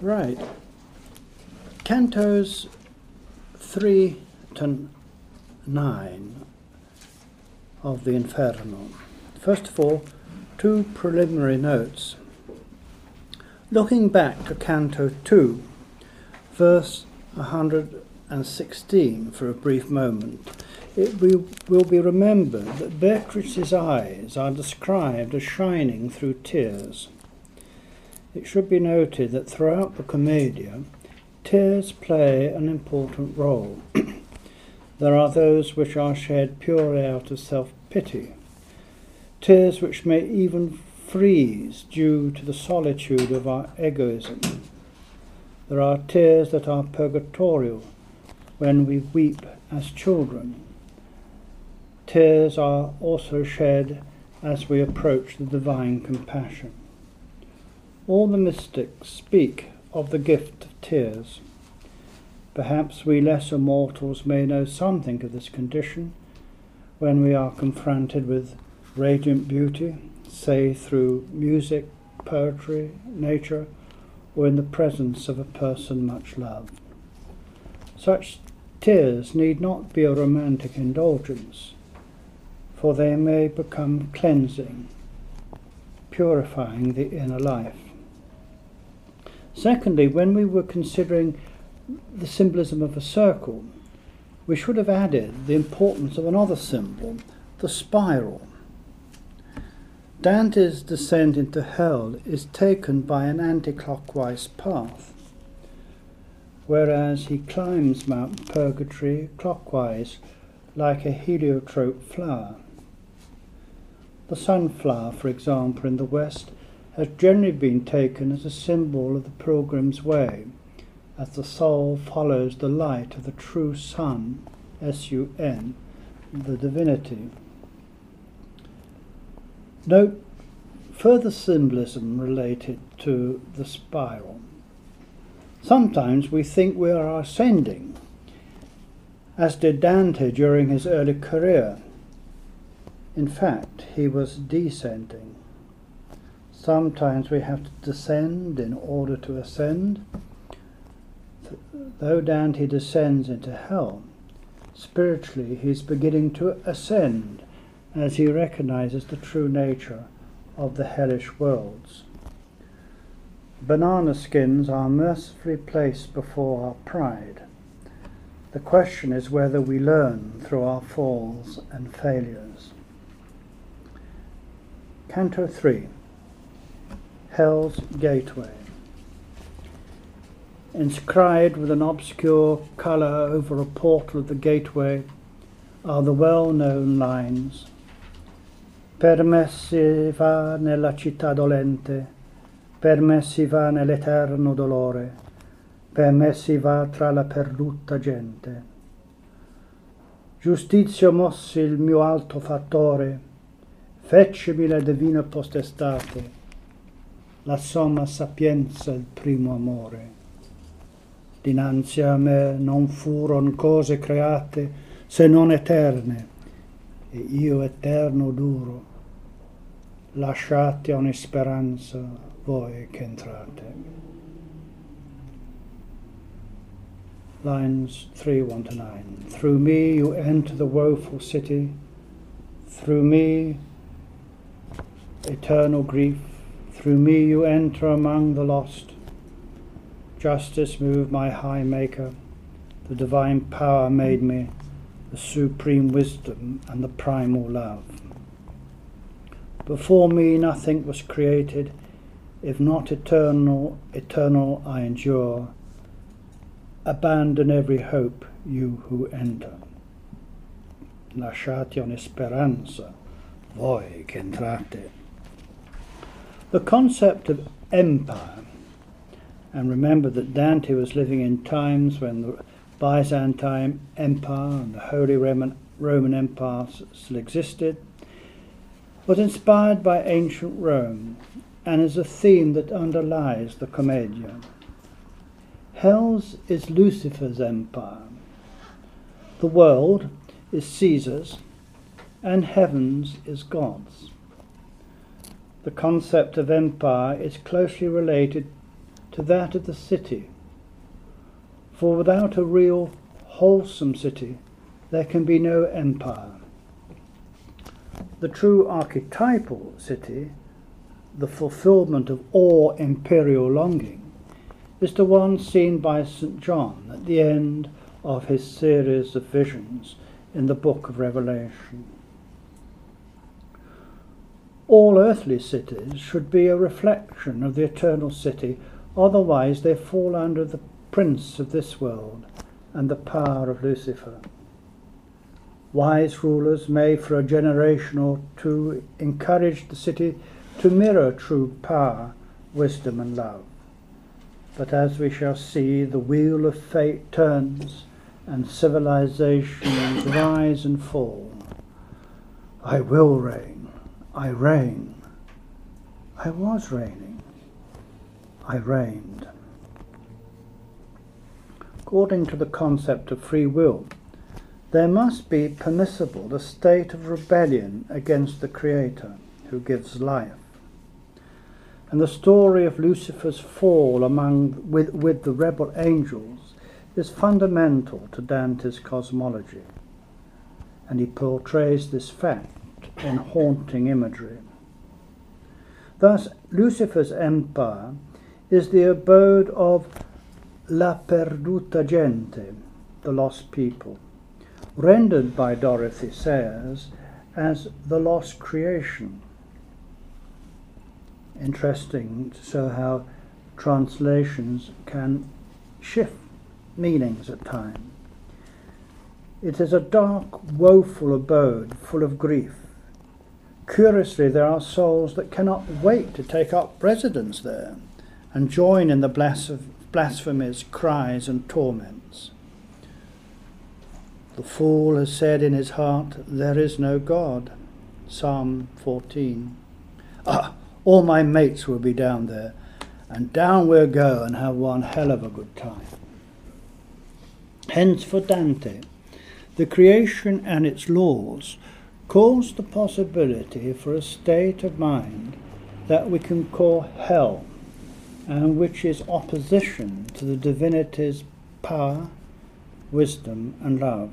Right. Cantos 3 to 9 of the Inferno. First of all, two preliminary notes. Looking back to Canto 2, verse 116 for a brief moment, it will be remembered that Beatrice's eyes are described as shining through tears. It should be noted that throughout the Commedia, tears play an important role. there are those which are shed purely out of self pity, tears which may even freeze due to the solitude of our egoism. There are tears that are purgatorial when we weep as children. Tears are also shed as we approach the divine compassion. All the mystics speak of the gift of tears. Perhaps we lesser mortals may know something of this condition when we are confronted with radiant beauty, say through music, poetry, nature, or in the presence of a person much loved. Such tears need not be a romantic indulgence, for they may become cleansing, purifying the inner life. Secondly, when we were considering the symbolism of a circle, we should have added the importance of another symbol, the spiral. Dante's descent into hell is taken by an anti-clockwise path, whereas he climbs Mount Purgatory clockwise like a heliotrope flower. The sunflower, for example, in the West has generally been taken as a symbol of the pilgrim's way, as the soul follows the light of the true Sun, S U N, the divinity. Note further symbolism related to the spiral. Sometimes we think we are ascending, as did Dante during his early career. In fact, he was descending. Sometimes we have to descend in order to ascend. Though Dante descends into hell, spiritually he's beginning to ascend as he recognizes the true nature of the hellish worlds. Banana skins are mercifully placed before our pride. The question is whether we learn through our falls and failures. Canto 3 Hell's Gateway. Inscribed with an obscure colour over a portal of the gateway are the well known lines Per me si va nella città dolente, per me si va nell'eterno dolore, per me si va tra la perduta gente. Giustizio mossi il mio alto fattore, feccemi la divina potestate, la somma sapienza il primo amore. Dinanzi a me non furon cose create se non eterne, e io eterno duro. Lasciate ogni speranza voi che entrate. Lines 3 1 to 9. Through me you enter the woeful city, through me eternal grief through me you enter among the lost. Justice moved my high maker. The divine power made me the supreme wisdom and the primal love. Before me nothing was created. If not eternal, eternal I endure. Abandon every hope, you who enter. Lasciate ogni speranza, voi che entrate. The concept of empire, and remember that Dante was living in times when the Byzantine Empire and the Holy Roman, Roman Empire still existed, was inspired by ancient Rome and is a theme that underlies the Commedia. Hell's is Lucifer's empire. The world is Caesar's, and heaven's is God's. The concept of empire is closely related to that of the city. For without a real, wholesome city, there can be no empire. The true archetypal city, the fulfillment of all imperial longing, is the one seen by St. John at the end of his series of visions in the book of Revelation. All earthly cities should be a reflection of the eternal city, otherwise, they fall under the prince of this world and the power of Lucifer. Wise rulers may, for a generation or two, encourage the city to mirror true power, wisdom, and love. But as we shall see, the wheel of fate turns and civilizations rise and fall. I will reign. I reign. I was reigning. I reigned. According to the concept of free will, there must be permissible the state of rebellion against the Creator who gives life. And the story of Lucifer's fall among, with, with the rebel angels is fundamental to Dante's cosmology, and he portrays this fact in haunting imagery. Thus, Lucifer's empire is the abode of la perduta gente, the lost people, rendered by Dorothy Sayers as the lost creation. Interesting to show how translations can shift meanings at times. It is a dark, woeful abode full of grief. Curiously, there are souls that cannot wait to take up residence there and join in the blasphemies, cries, and torments. The fool has said in his heart, There is no God. Psalm 14. Ah, all my mates will be down there, and down we'll go and have one hell of a good time. Hence, for Dante, the creation and its laws cause the possibility for a state of mind that we can call hell, and which is opposition to the divinity's power, wisdom, and love.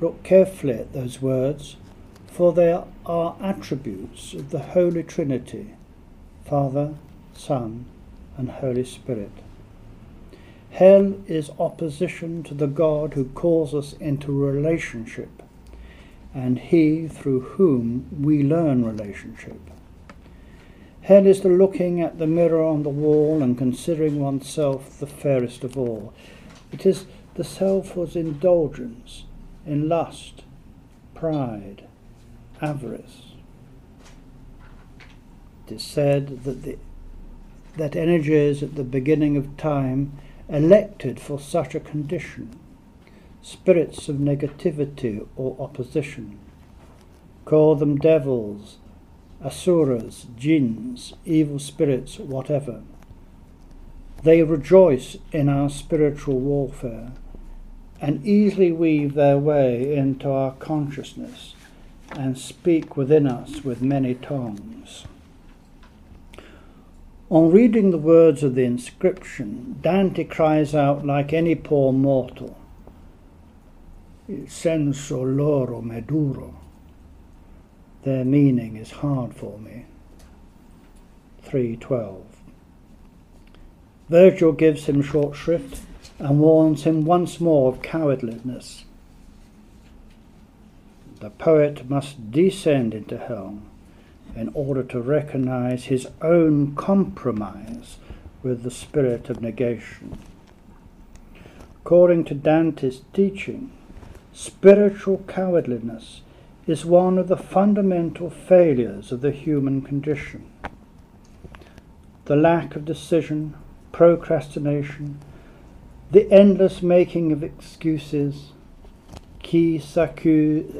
Look carefully at those words, for they are attributes of the Holy Trinity Father, Son, and Holy Spirit. Hell is opposition to the God who calls us into relationship, and He through whom we learn relationship. Hell is the looking at the mirror on the wall and considering oneself the fairest of all. It is the self selfless indulgence in lust, pride, avarice. It is said that the that energies at the beginning of time elected for such a condition, spirits of negativity or opposition. Call them devils, asuras, jinns, evil spirits, whatever. They rejoice in our spiritual warfare and easily weave their way into our consciousness and speak within us with many tongues. On reading the words of the inscription, Dante cries out like any poor mortal, senso loro me duro. Their meaning is hard for me. 312. Virgil gives him short shrift and warns him once more of cowardliness. The poet must descend into hell in order to recognize his own compromise with the spirit of negation. According to Dante's teaching, spiritual cowardliness is one of the fundamental failures of the human condition. The lack of decision, procrastination, the endless making of excuses, qui s'accuse,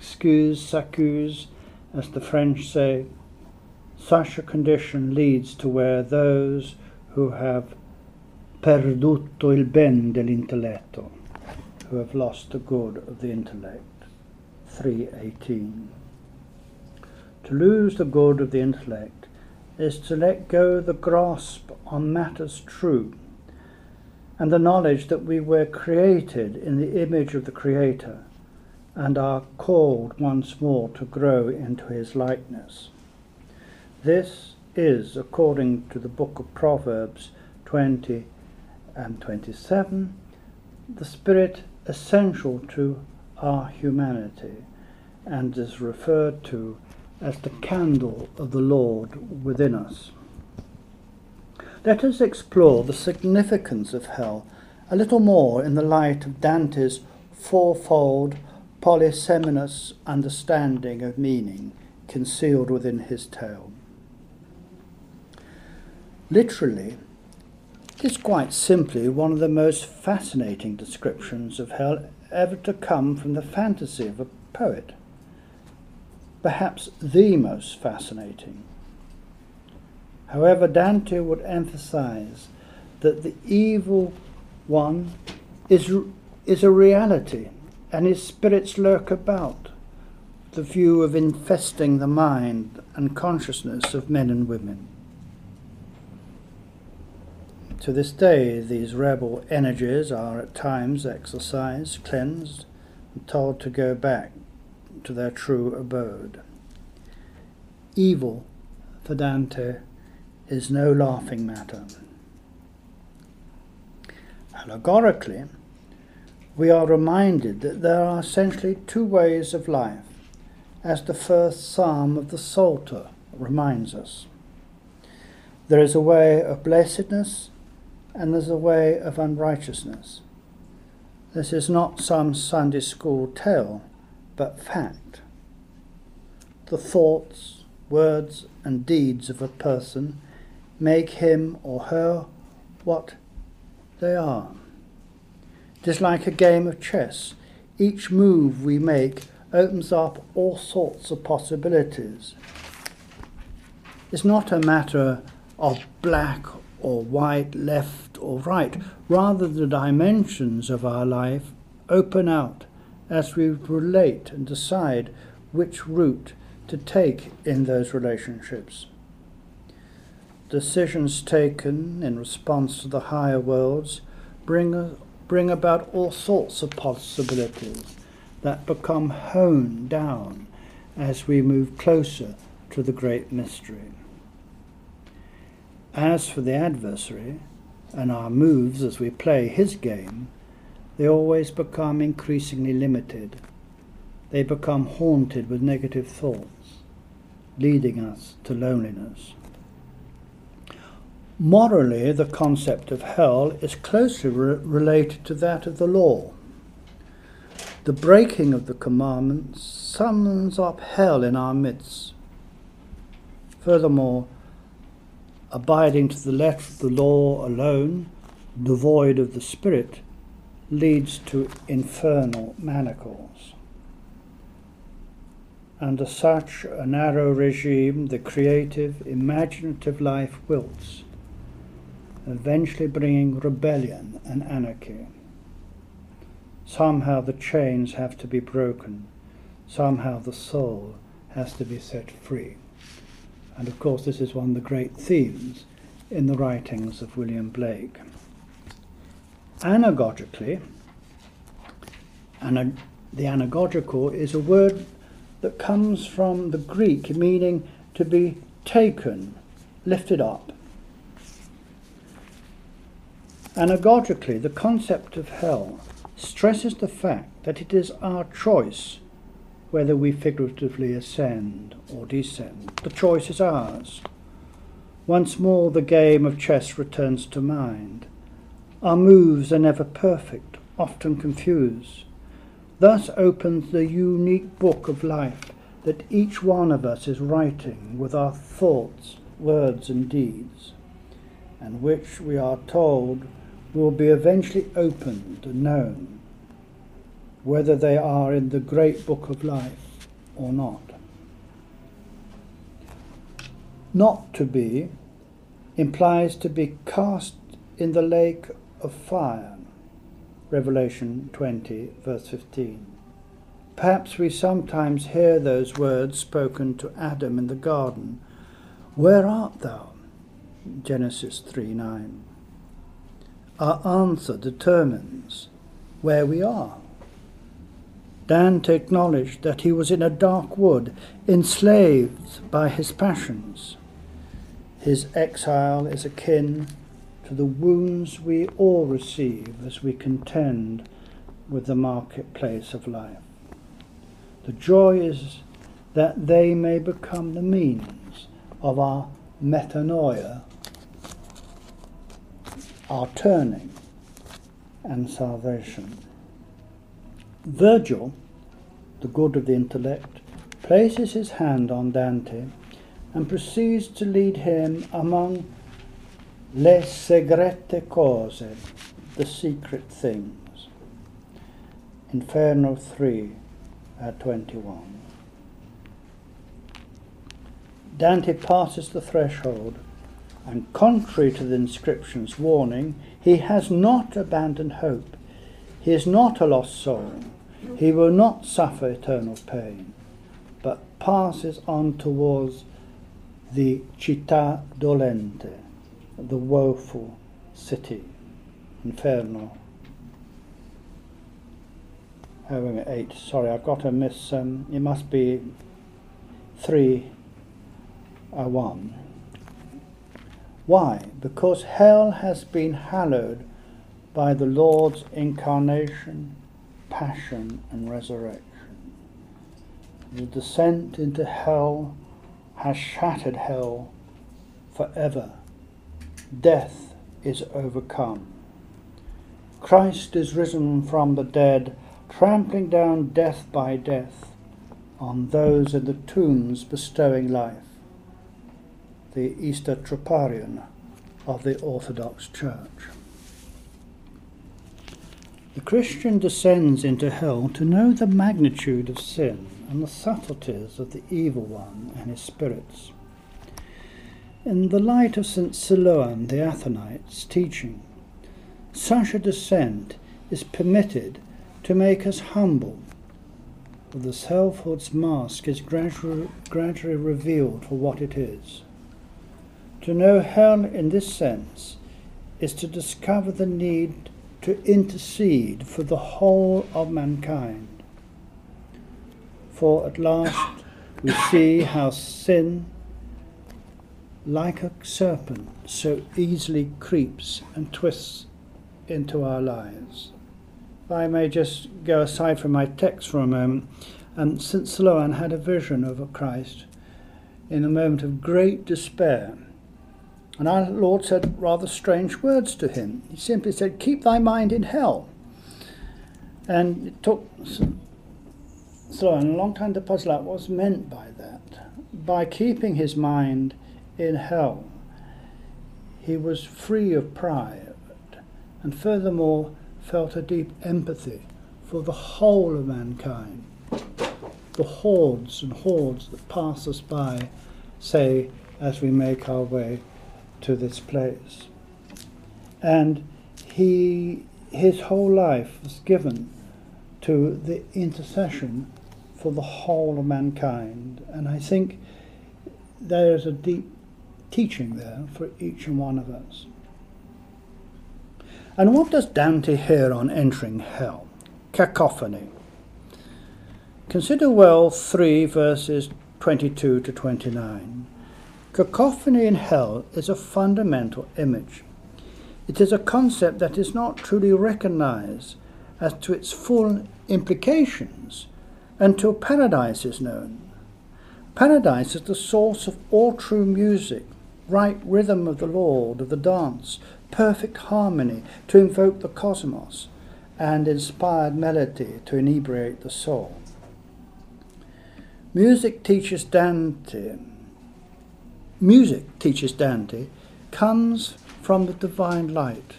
s'accuse, as the French say, such a condition leads to where those who have perduto il ben dell'intelletto, who have lost the good of the intellect. 318. To lose the good of the intellect is to let go the grasp on matters true and the knowledge that we were created in the image of the Creator and are called once more to grow into his likeness. This is, according to the book of Proverbs 20 and 27, the spirit essential to our humanity and is referred to as the candle of the Lord within us. Let us explore the significance of hell a little more in the light of Dante's fourfold polyseminous understanding of meaning concealed within his tale. Literally, it is quite simply one of the most fascinating descriptions of hell ever to come from the fantasy of a poet. Perhaps the most fascinating. However, Dante would emphasize that the evil one is, is a reality and his spirits lurk about, the view of infesting the mind and consciousness of men and women. To this day, these rebel energies are at times exorcised, cleansed, and told to go back to their true abode. Evil, for Dante, is no laughing matter. Allegorically, we are reminded that there are essentially two ways of life, as the first psalm of the Psalter reminds us. There is a way of blessedness and there's a way of unrighteousness. This is not some Sunday school tale, but fact. The thoughts, words, and deeds of a person make him or her what they are. It is like a game of chess. Each move we make opens up all sorts of possibilities. It's not a matter of black or white, left or right. Rather, the dimensions of our life open out as we relate and decide which route to take in those relationships. Decisions taken in response to the higher worlds bring bring about all sorts of possibilities that become honed down as we move closer to the great mystery. As for the adversary and our moves as we play his game, they always become increasingly limited. They become haunted with negative thoughts, leading us to loneliness. Morally, the concept of hell is closely re- related to that of the law. The breaking of the commandments summons up hell in our midst. Furthermore, abiding to the letter of the law alone, devoid of the Spirit, leads to infernal manacles. Under such a narrow regime, the creative, imaginative life wilts eventually bringing rebellion and anarchy. Somehow the chains have to be broken, somehow the soul has to be set free. And of course, this is one of the great themes in the writings of William Blake. Anagogically, anag- the anagogical is a word that comes from the Greek meaning to be taken, lifted up, Anagogically, the concept of hell stresses the fact that it is our choice whether we figuratively ascend or descend. The choice is ours. Once more, the game of chess returns to mind. Our moves are never perfect, often confused. Thus opens the unique book of life that each one of us is writing with our thoughts, words, and deeds, and which we are told will be eventually opened and known, whether they are in the great book of life or not. Not to be implies to be cast in the lake of fire. Revelation 20, verse 15. Perhaps we sometimes hear those words spoken to Adam in the garden Where art thou? Genesis 3 9. Our answer determines where we are. Dante acknowledged that he was in a dark wood, enslaved by his passions. His exile is akin to the wounds we all receive as we contend with the marketplace of life. The joy is that they may become the means of our metanoia, our turning and salvation. Virgil, the good of the intellect, places his hand on Dante and proceeds to lead him among le segrete cose, the secret things. Inferno 3 at 21. Dante passes the threshold, and contrary to the inscription's warning, he has not abandoned hope. He is not a lost soul. He will not suffer eternal pain, but passes on towards the città dolente, the woeful city, inferno. 8, Sorry, I've got to miss. Um, it must be three. Uh, one. Why? Because hell has been hallowed by the Lord's incarnation, passion, and resurrection. The descent into hell has shattered hell forever. Death is overcome. Christ is risen from the dead, trampling down death by death on those in the tombs bestowing life the Easter Troparion of the Orthodox Church. The Christian descends into hell to know the magnitude of sin and the subtleties of the evil one and his spirits. In the light of St. Silouan the Athonite's teaching, such a descent is permitted to make us humble, for the selfhood's mask is gradually, gradually revealed for what it is. To know hell in this sense is to discover the need to intercede for the whole of mankind. For at last we see how sin, like a serpent, so easily creeps and twists into our lives. If I may just go aside from my text for a moment, um, St. Silouan had a vision of a Christ in a moment of great despair and our Lord said rather strange words to him. He simply said, Keep thy mind in hell. And it took Silouan a long time to puzzle out what was meant by that. By keeping his mind in hell, he was free of pride and furthermore felt a deep empathy for the whole of mankind. The hordes and hordes that pass us by, say, as we make our way to this place. And he, his whole life was given to the intercession for the whole of mankind. And I think there is a deep teaching there for each and one of us. And what does Dante hear on entering hell? Cacophony. Consider well 3 verses 22 to 29. Cacophony in hell is a fundamental image. It is a concept that is not truly recognized as to its full implications until paradise is known. Paradise is the source of all true music, right rhythm of the Lord, of the dance, perfect harmony to invoke the cosmos, and inspired melody to inebriate the soul. Music teaches Dante Music, teaches Dante, comes from the divine light,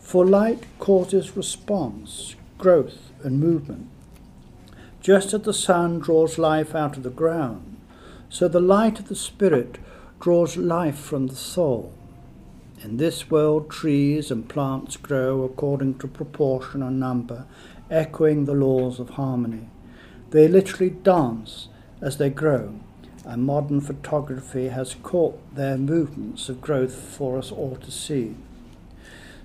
for light causes response, growth, and movement. Just as the sun draws life out of the ground, so the light of the Spirit draws life from the soul. In this world, trees and plants grow according to proportion and number, echoing the laws of harmony. They literally dance as they grow, and modern photography has caught their movements of growth for us all to see.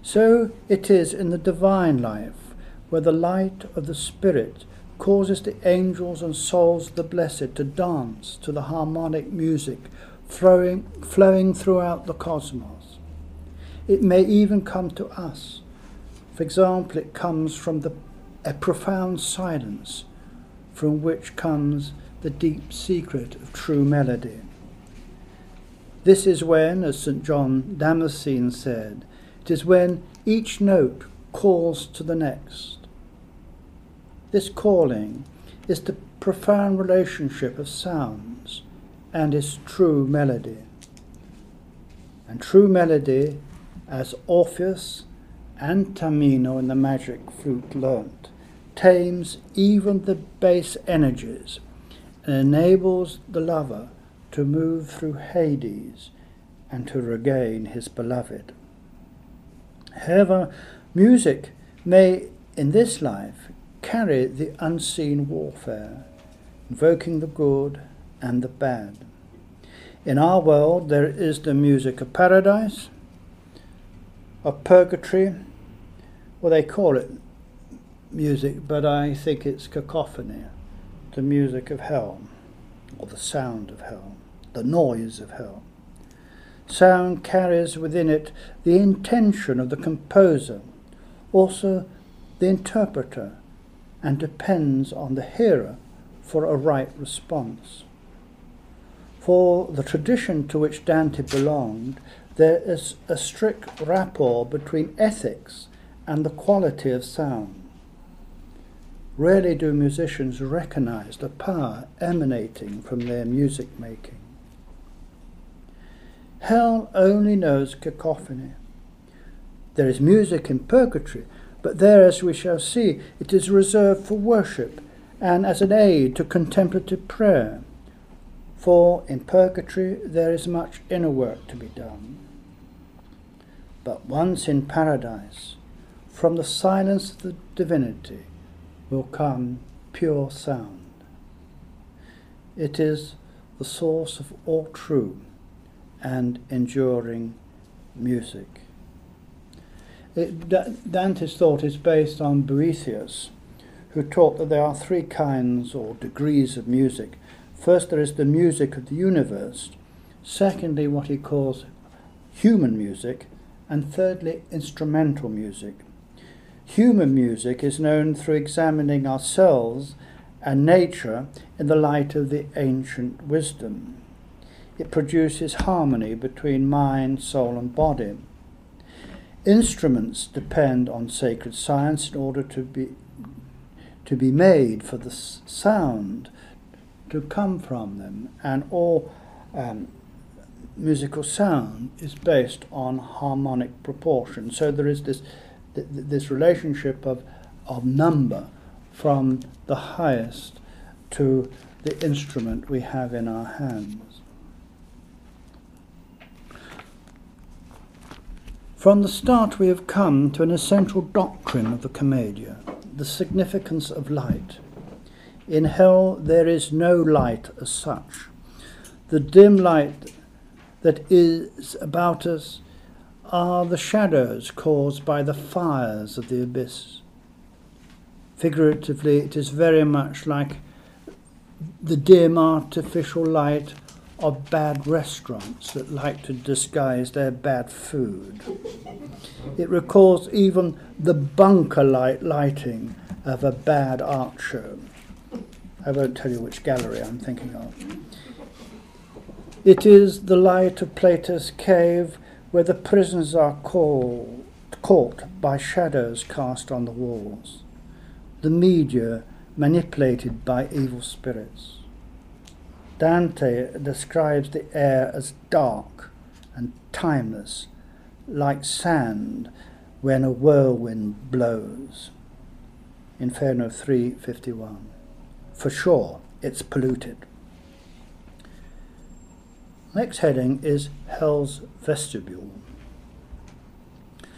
So it is in the divine life, where the light of the Spirit causes the angels and souls of the blessed to dance to the harmonic music flowing, flowing throughout the cosmos. It may even come to us. For example, it comes from the, a profound silence from which comes the deep secret of true melody. This is when, as St. John Damascene said, it is when each note calls to the next. This calling is the profound relationship of sounds and its true melody. And true melody, as Orpheus and Tamino in the magic flute learnt, tames even the base energies enables the lover to move through Hades and to regain his beloved. However, music may, in this life, carry the unseen warfare, invoking the good and the bad. In our world, there is the music of paradise, of purgatory, well, they call it music, but I think it's cacophony, the music of hell, or the sound of hell, the noise of hell. Sound carries within it the intention of the composer, also the interpreter, and depends on the hearer for a right response. For the tradition to which Dante belonged, there is a strict rapport between ethics and the quality of sound. Rarely do musicians recognize the power emanating from their music making. Hell only knows cacophony. There is music in purgatory, but there, as we shall see, it is reserved for worship and as an aid to contemplative prayer. For in purgatory there is much inner work to be done. But once in paradise, from the silence of the divinity, will come pure sound. It is the source of all true and enduring music. It, Dante's thought is based on Boethius, who taught that there are three kinds or degrees of music. First, there is the music of the universe. Secondly, what he calls human music. And thirdly, instrumental music. Human music is known through examining ourselves and nature in the light of the ancient wisdom. It produces harmony between mind, soul, and body. Instruments depend on sacred science in order to be, to be made for the sound to come from them, and all um, musical sound is based on harmonic proportion. So there is this th- this relationship of, of number from the highest to the instrument we have in our hands. From the start, we have come to an essential doctrine of the Commedia the significance of light. In hell, there is no light as such. The dim light that is about us are the shadows caused by the fires of the abyss. Figuratively, it is very much like the dim artificial light of bad restaurants that like to disguise their bad food. It recalls even the bunker light lighting of a bad art show. I won't tell you which gallery I'm thinking of. It is the light of Plato's cave where the prisoners are called, caught by shadows cast on the walls, the media manipulated by evil spirits. Dante describes the air as dark and timeless, like sand when a whirlwind blows. Inferno 3:51. For sure, it's polluted. Next heading is Hell's Vestibule.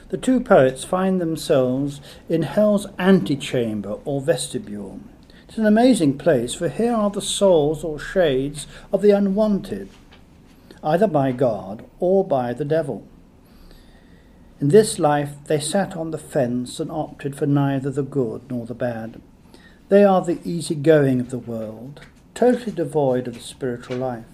The two poets find themselves in Hell's antechamber or vestibule. It's an amazing place, for here are the souls or shades of the unwanted, either by God or by the devil. In this life they sat on the fence and opted for neither the good nor the bad. They are the easy going of the world, totally devoid of the spiritual life.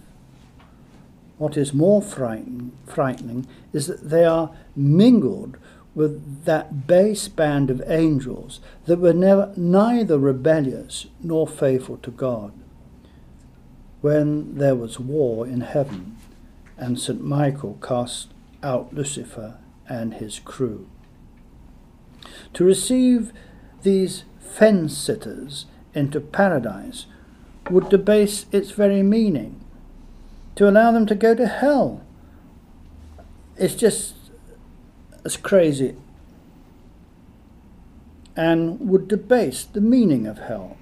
What is more frighten, frightening is that they are mingled with that base band of angels that were never, neither rebellious nor faithful to God. When there was war in heaven, and St. Michael cast out Lucifer and his crew. To receive these fence sitters into paradise would debase its very meaning. To allow them to go to hell is just as crazy and would debase the meaning of hell.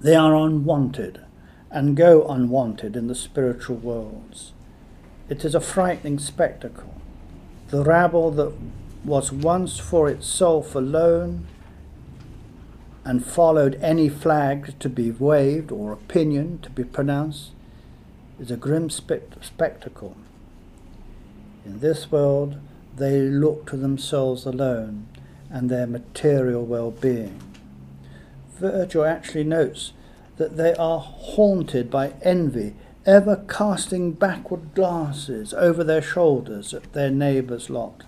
They are unwanted and go unwanted in the spiritual worlds. It is a frightening spectacle the rabble that was once for itself alone and followed any flag to be waved or opinion to be pronounced is a grim spe- spectacle. In this world, they look to themselves alone and their material well being. Virgil actually notes that they are haunted by envy ever casting backward glances over their shoulders at their neighbour's lot.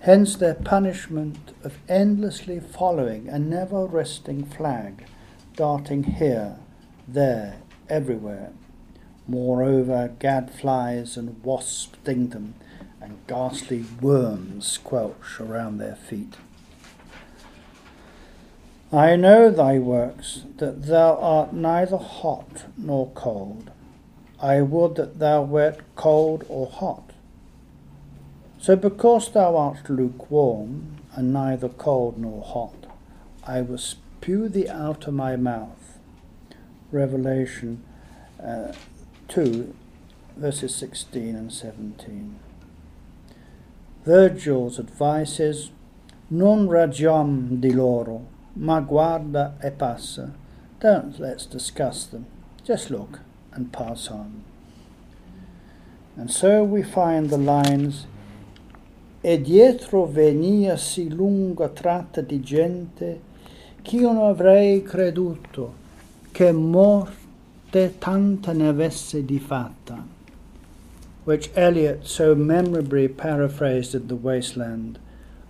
Hence their punishment of endlessly following a never resting flag, darting here, there, everywhere. Moreover, gadflies and wasps sting them, and ghastly worms squelch around their feet. I know thy works, that thou art neither hot nor cold. I would that thou wert cold or hot. So because thou art lukewarm, and neither cold nor hot, I will spew thee out of my mouth. Revelation uh, 2, verses 16 and 17. Virgil's advice is Non ragion di loro, ma guarda e passa. Don't let's discuss them. Just look and pass on. And so we find the lines E dietro venia si lunga tratta di gente ch'io non avrei creduto che tanta ne avesse di fatta, which Eliot so memorably paraphrased in The Wasteland.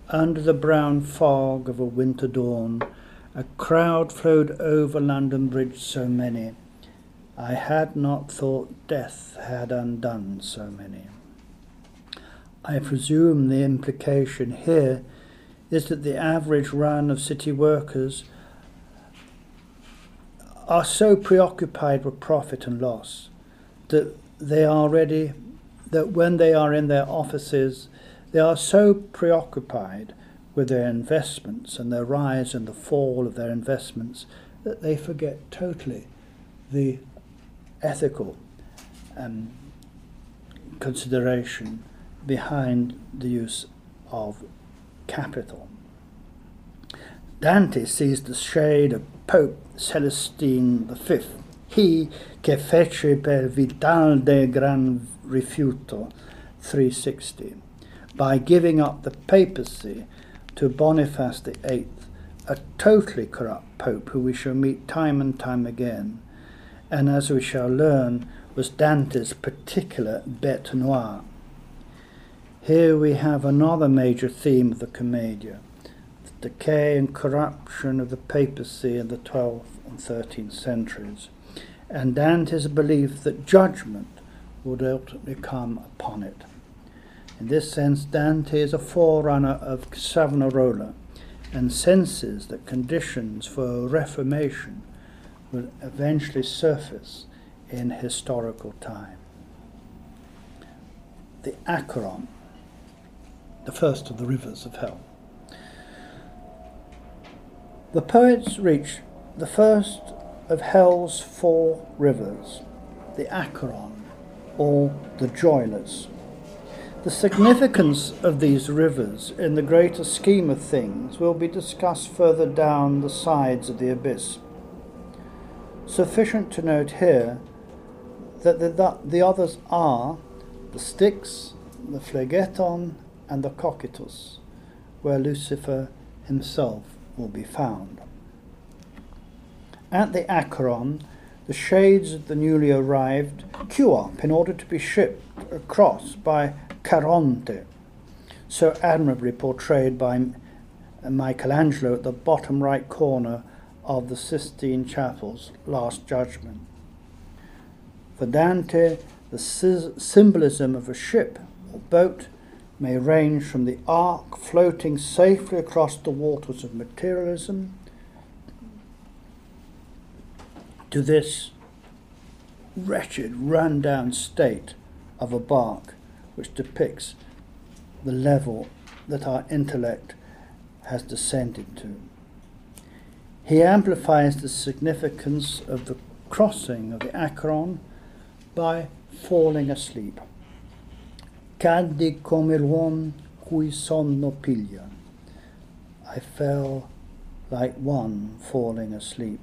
Under the brown fog of a winter dawn, a crowd flowed over London Bridge so many. I had not thought death had undone so many. I presume the implication here is that the average run of city workers are so preoccupied with profit and loss that they are ready, that when they are in their offices, they are so preoccupied with their investments and their rise and the fall of their investments that they forget totally the ethical um, consideration behind the use of capital. Dante sees the shade of Pope Celestine V, he che fece per vital de gran rifiuto 360 by giving up the papacy to Boniface VIII, a totally corrupt pope who we shall meet time and time again, and as we shall learn, was Dante's particular bête noire. Here we have another major theme of the Commedia decay and corruption of the papacy in the 12th and 13th centuries, and Dante's belief that judgment would ultimately come upon it. In this sense, Dante is a forerunner of Savonarola and senses that conditions for a reformation will eventually surface in historical time. The Acheron, the first of the rivers of hell. The poets reach the first of hell's four rivers, the Acheron, or the joyless. The significance of these rivers in the greater scheme of things will be discussed further down the sides of the abyss. Sufficient to note here that the, the, the others are the Styx, the Phlegethon, and the Cocytus, where Lucifer himself will be found. At the Acheron, the shades of the newly arrived queue up in order to be shipped across by Caronte, so admirably portrayed by Michelangelo at the bottom right corner of the Sistine Chapel's Last Judgment. For Dante, the symbolism of a ship or boat may range from the ark floating safely across the waters of materialism to this wretched, run down state of a bark which depicts the level that our intellect has descended to. He amplifies the significance of the crossing of the Acheron by falling asleep. Caddi come l'uom cui sonno piglia. I fell like one falling asleep.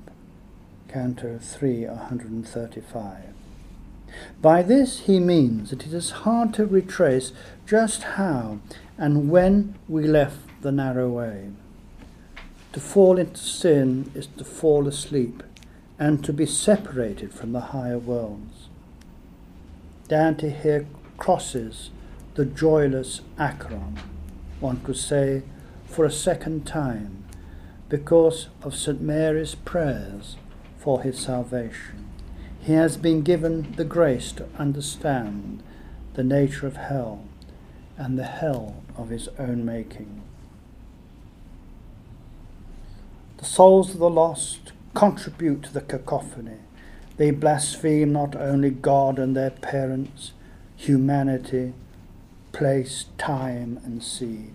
Canto 3, 135. By this he means that it is hard to retrace just how and when we left the narrow way. To fall into sin is to fall asleep and to be separated from the higher worlds. Dante here crosses the joyless Acheron, one could say, for a second time, because of St. Mary's prayers for his salvation. He has been given the grace to understand the nature of hell and the hell of his own making. The souls of the lost contribute to the cacophony they blaspheme not only God and their parents, humanity, place, time, and seed.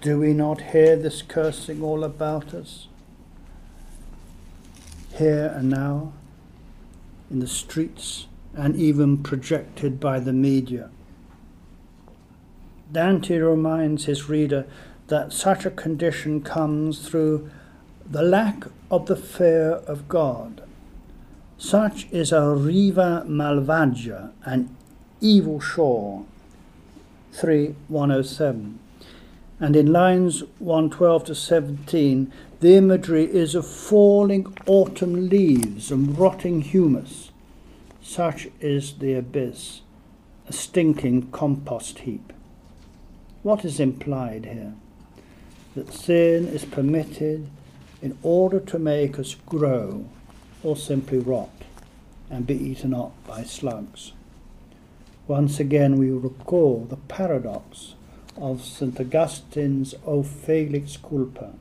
Do we not hear this cursing all about us? Here and now, in the streets, and even projected by the media. Dante reminds his reader that such a condition comes through the lack of the fear of God such is a riva malvagia, an evil shore. 3107. And in lines 112 to 17, the imagery is of falling autumn leaves and rotting humus. Such is the abyss, a stinking compost heap. What is implied here? That sin is permitted in order to make us grow or simply rot and be eaten up by slugs. Once again, we recall the paradox of St. Augustine's O Felix Culpa,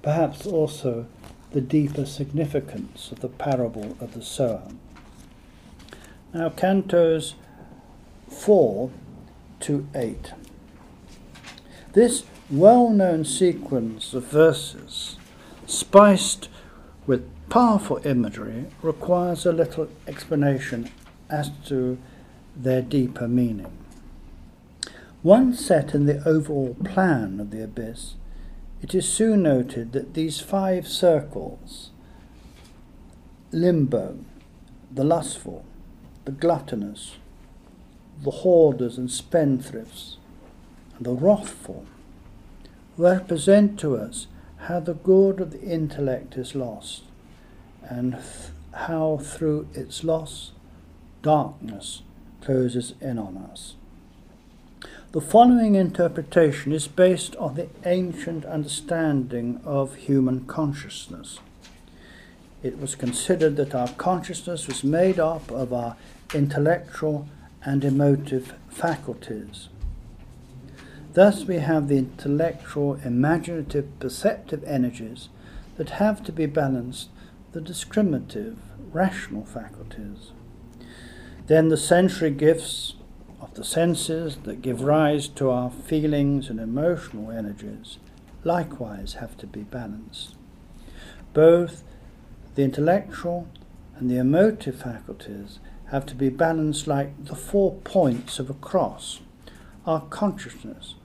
perhaps also the deeper significance of the parable of the sower. Now, cantos 4 to 8. This well known sequence of verses, spiced with powerful imagery requires a little explanation as to their deeper meaning. Once set in the overall plan of the abyss, it is soon noted that these five circles limbo, the lustful, the gluttonous, the hoarders and spendthrifts, and the wrathful represent to us how the good of the intellect is lost and th- how through its loss, darkness closes in on us. The following interpretation is based on the ancient understanding of human consciousness. It was considered that our consciousness was made up of our intellectual and emotive faculties. Thus, we have the intellectual, imaginative, perceptive energies that have to be balanced the discriminative, rational faculties. Then the sensory gifts of the senses that give rise to our feelings and emotional energies likewise have to be balanced. Both the intellectual and the emotive faculties have to be balanced like the four points of a cross, our consciousness,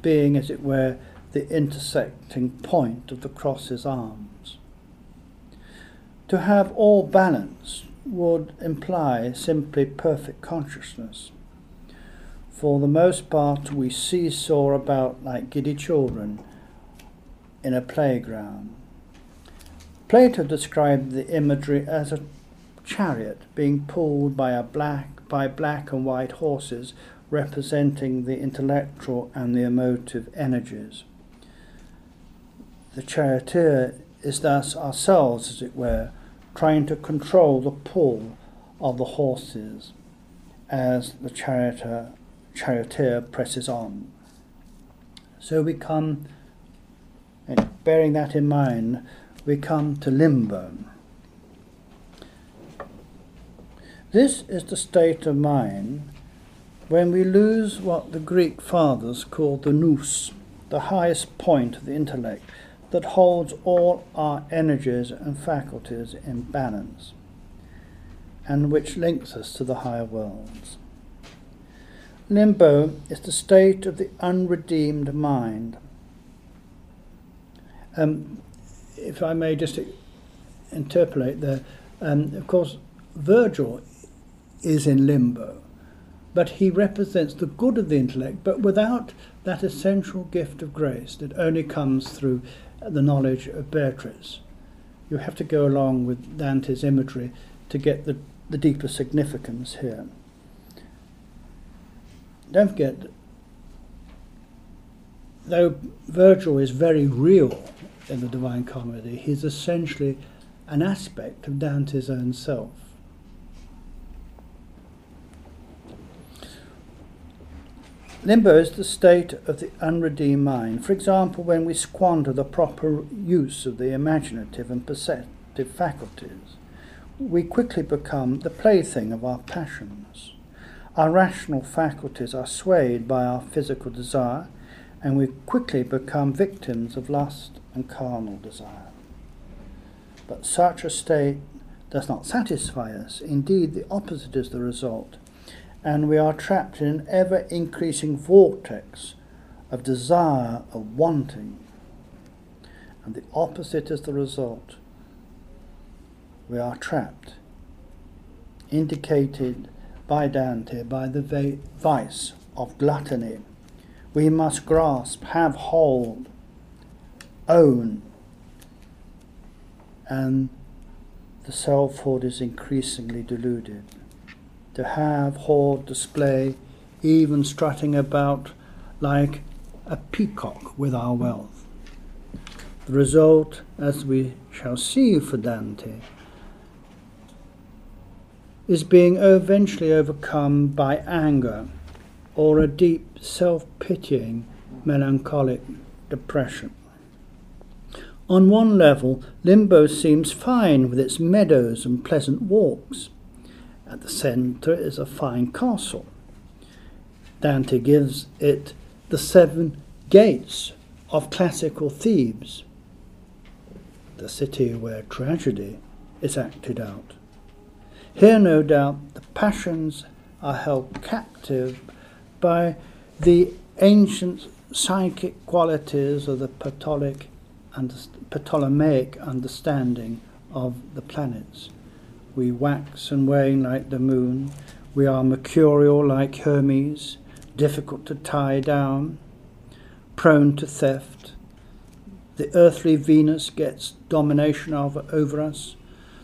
being, as it were, the intersecting point of the cross's arms. To have all balance would imply simply perfect consciousness. For the most part, we seesaw about like giddy children in a playground. Plato described the imagery as a chariot being pulled by a black by black and white horses representing the intellectual and the emotive energies. The charioteer is thus ourselves, as it were, trying to control the pull of the horses as the charioteer, charioteer presses on. So we come, and bearing that in mind, we come to limbo. This is the state of mind when we lose what the Greek fathers called the nous, the highest point of the intellect that holds all our energies and faculties in balance, and which links us to the higher worlds. Limbo is the state of the unredeemed mind. Um, if I may just interpolate there, um, of course, Virgil is in limbo, but he represents the good of the intellect, but without that essential gift of grace that only comes through the knowledge of Beatrice. You have to go along with Dante's imagery to get the, the deeper significance here. Don't forget, though Virgil is very real in the Divine Comedy, he's essentially an aspect of Dante's own self. Limbo is the state of the unredeemed mind. For example, when we squander the proper use of the imaginative and perceptive faculties, we quickly become the plaything of our passions. Our rational faculties are swayed by our physical desire, and we quickly become victims of lust and carnal desire. But such a state does not satisfy us. Indeed, the opposite is the result and we are trapped in an ever increasing vortex of desire, of wanting. And the opposite is the result. We are trapped, indicated by Dante by the vice of gluttony. We must grasp, have hold, own, and the selfhood is increasingly deluded to have, hoard, display, even strutting about like a peacock with our wealth. The result, as we shall see for Dante, is being eventually overcome by anger or a deep self pitying melancholic depression. On one level, Limbo seems fine with its meadows and pleasant walks. At the centre is a fine castle. Dante gives it the seven gates of classical Thebes, the city where tragedy is acted out. Here, no doubt, the passions are held captive by the ancient psychic qualities of the Ptolemaic understanding of the planets. We wax and wane like the moon. We are mercurial like Hermes, difficult to tie down, prone to theft. The earthly Venus gets domination over, us.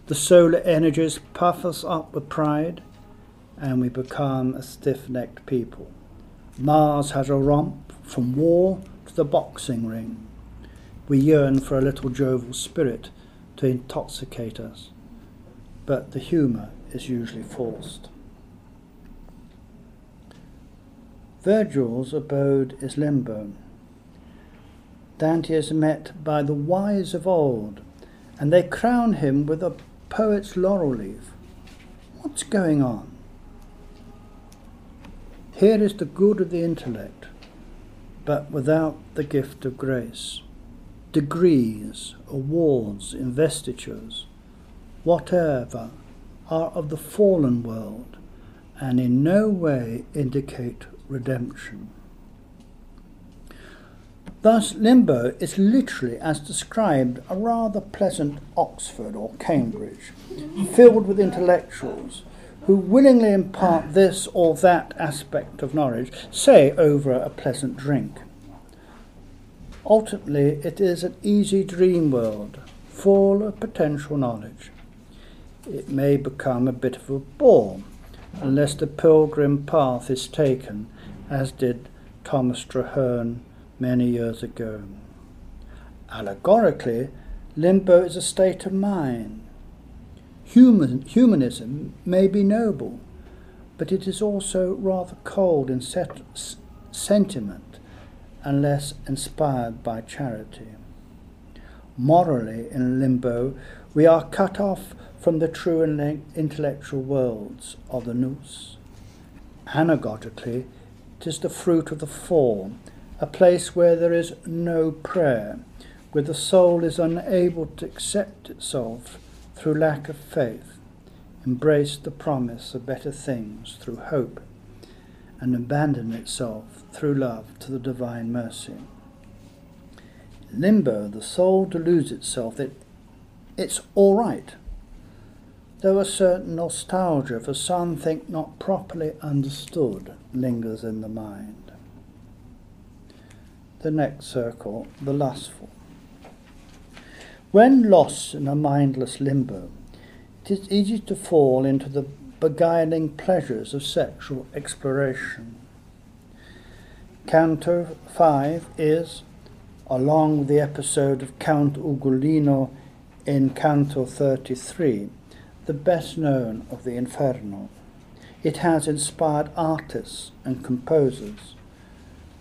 The solar energies puff us up with pride, and we become a stiff necked people. Mars has a romp from war to the boxing ring. We yearn for a little jovial spirit to intoxicate us but the humour is usually forced. Virgil's abode is limbo. Dante is met by the wise of old, and they crown him with a poet's laurel leaf. What's going on? Here is the good of the intellect, but without the gift of grace. Degrees, awards, investitures, whatever are of the fallen world and in no way indicate redemption. Thus, limbo is literally, as described, a rather pleasant Oxford or Cambridge, filled with intellectuals who willingly impart this or that aspect of knowledge, say over a pleasant drink. Ultimately, it is an easy dream world, full of potential knowledge. It may become a bit of a bore unless the pilgrim path is taken, as did Thomas Traherne many years ago. Allegorically, limbo is a state of mind. Human, humanism may be noble, but it is also rather cold in set, sentiment unless inspired by charity. Morally, in limbo, we are cut off from the true and intellectual worlds of the nous. Anagogically, it is the fruit of the form a place where there is no prayer, where the soul is unable to accept itself through lack of faith, embrace the promise of better things through hope, and abandon itself through love to the divine mercy. Limbo, the soul deludes itself that it's all right, though a certain nostalgia for something not properly understood lingers in the mind the next circle, the lustful. When lost in a mindless limbo, it is easy to fall into the beguiling pleasures of sexual exploration. Canto 5 is, along the episode of Count Ugolino in Canto 33, the best known of the Inferno. It has inspired artists and composers.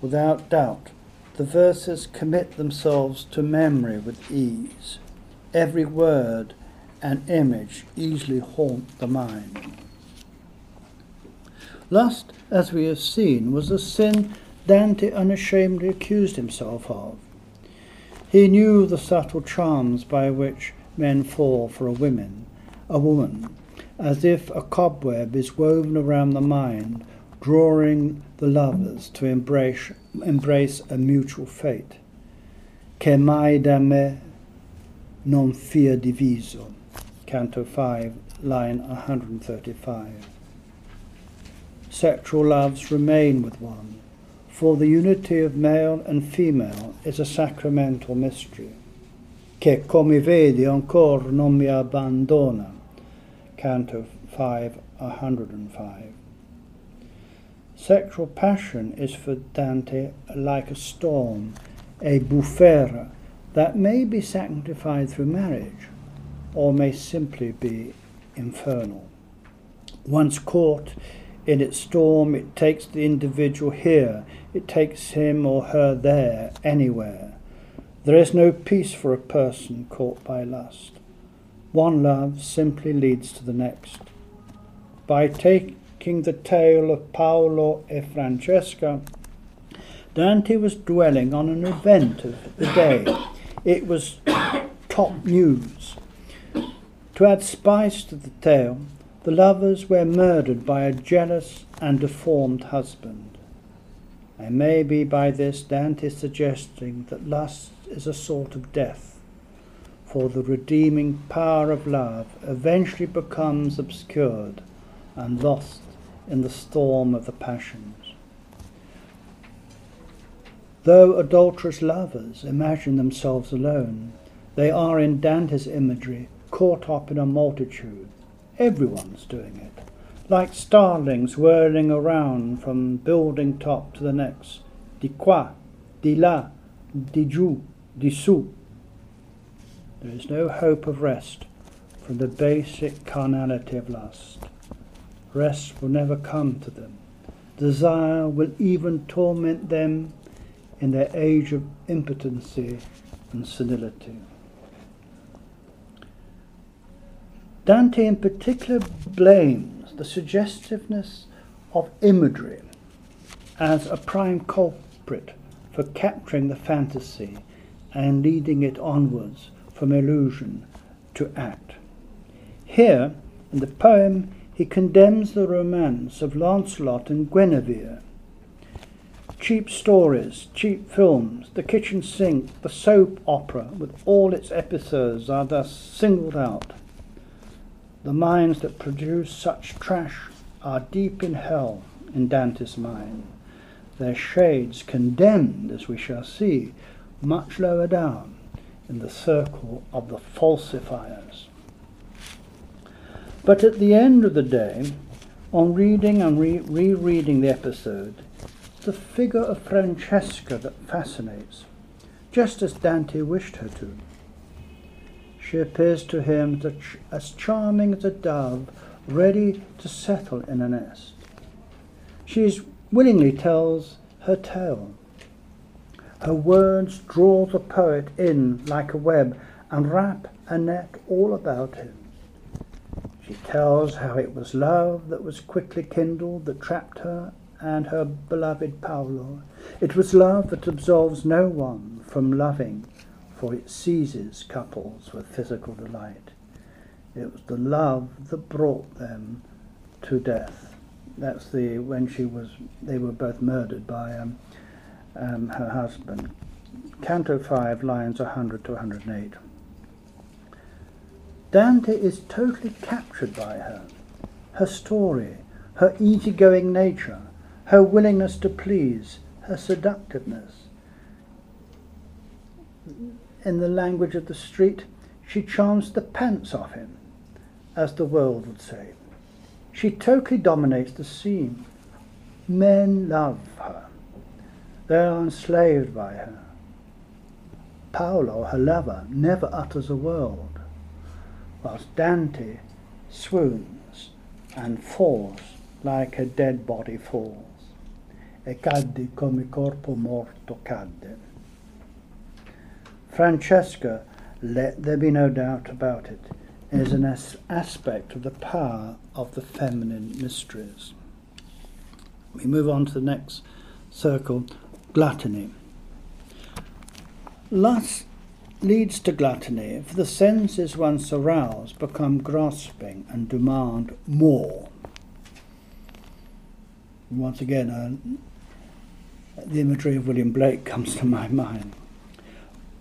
Without doubt, the verses commit themselves to memory with ease. Every word and image easily haunt the mind. Lust, as we have seen, was a sin Dante unashamedly accused himself of. He knew the subtle charms by which men fall for a woman, a woman, as if a cobweb is woven around the mind drawing the lovers to embrace, embrace a mutual fate. Che mai da me non fia diviso. Canto 5, line 135. Sexual loves remain with one, for the unity of male and female is a sacramental mystery. Che come vedi ancora non mi abbandona. Canto 5, 105. Sexual passion is for Dante like a storm, a bufera that may be sanctified through marriage or may simply be infernal. Once caught in its storm, it takes the individual here, it takes him or her there, anywhere. There is no peace for a person caught by lust. One love simply leads to the next. By taking the tale of Paolo e Francesca, Dante was dwelling on an event of the day. It was top news. To add spice to the tale, the lovers were murdered by a jealous and deformed husband. And maybe by this Dante is suggesting that lust is a sort of death, for the redeeming power of love eventually becomes obscured and lost in the storm of the passions. Though adulterous lovers imagine themselves alone, they are in Dante's imagery caught up in a multitude. Everyone's doing it, like starlings whirling around from building top to the next. Di qua, di là, di giù, di. There is no hope of rest from the basic carnality of lust. Rest will never come to them. Desire will even torment them in their age of impotency and senility. Dante in particular blames the suggestiveness of imagery as a prime culprit for capturing the fantasy and leading it onwards from illusion to act. Here, in the poem, he condemns the romance of Lancelot and Guinevere. Cheap stories, cheap films, the kitchen sink, the soap opera with all its episodes are thus singled out. The minds that produce such trash are deep in hell in Dante's mind, their shades condemned, as we shall see, much lower down in the circle of the falsifiers. But at the end of the day, on reading and re- rereading the episode, the figure of Francesca that fascinates, just as Dante wished her to. She appears to him as charming as a dove ready to settle in a nest. She willingly tells her tale. Her words draw the poet in like a web and wrap a net all about him. She tells how it was love that was quickly kindled that trapped her and her beloved Paolo. It was love that absolves no one from loving, for it seizes couples with physical delight. It was the love that brought them to death. That's the when she was. They were both murdered by um, um, her husband. Canto five, lines 100 to 108. Dante is totally captured by her, her story, her easygoing nature, her willingness to please, her seductiveness. In the language of the street, she charms the pants off him, as the world would say. She totally dominates the scene. Men love her. They are enslaved by her. Paolo, her lover, never utters a word, whilst Dante swoons and falls like a dead body falls. E cadde come corpo morto cadde. Francesca, let there be no doubt about it, is an as- aspect of the power of the feminine mysteries. We move on to the next circle gluttony. Lust leads to gluttony, for the senses once aroused become grasping and demand more. Once again, uh, the imagery of William Blake comes to my mind.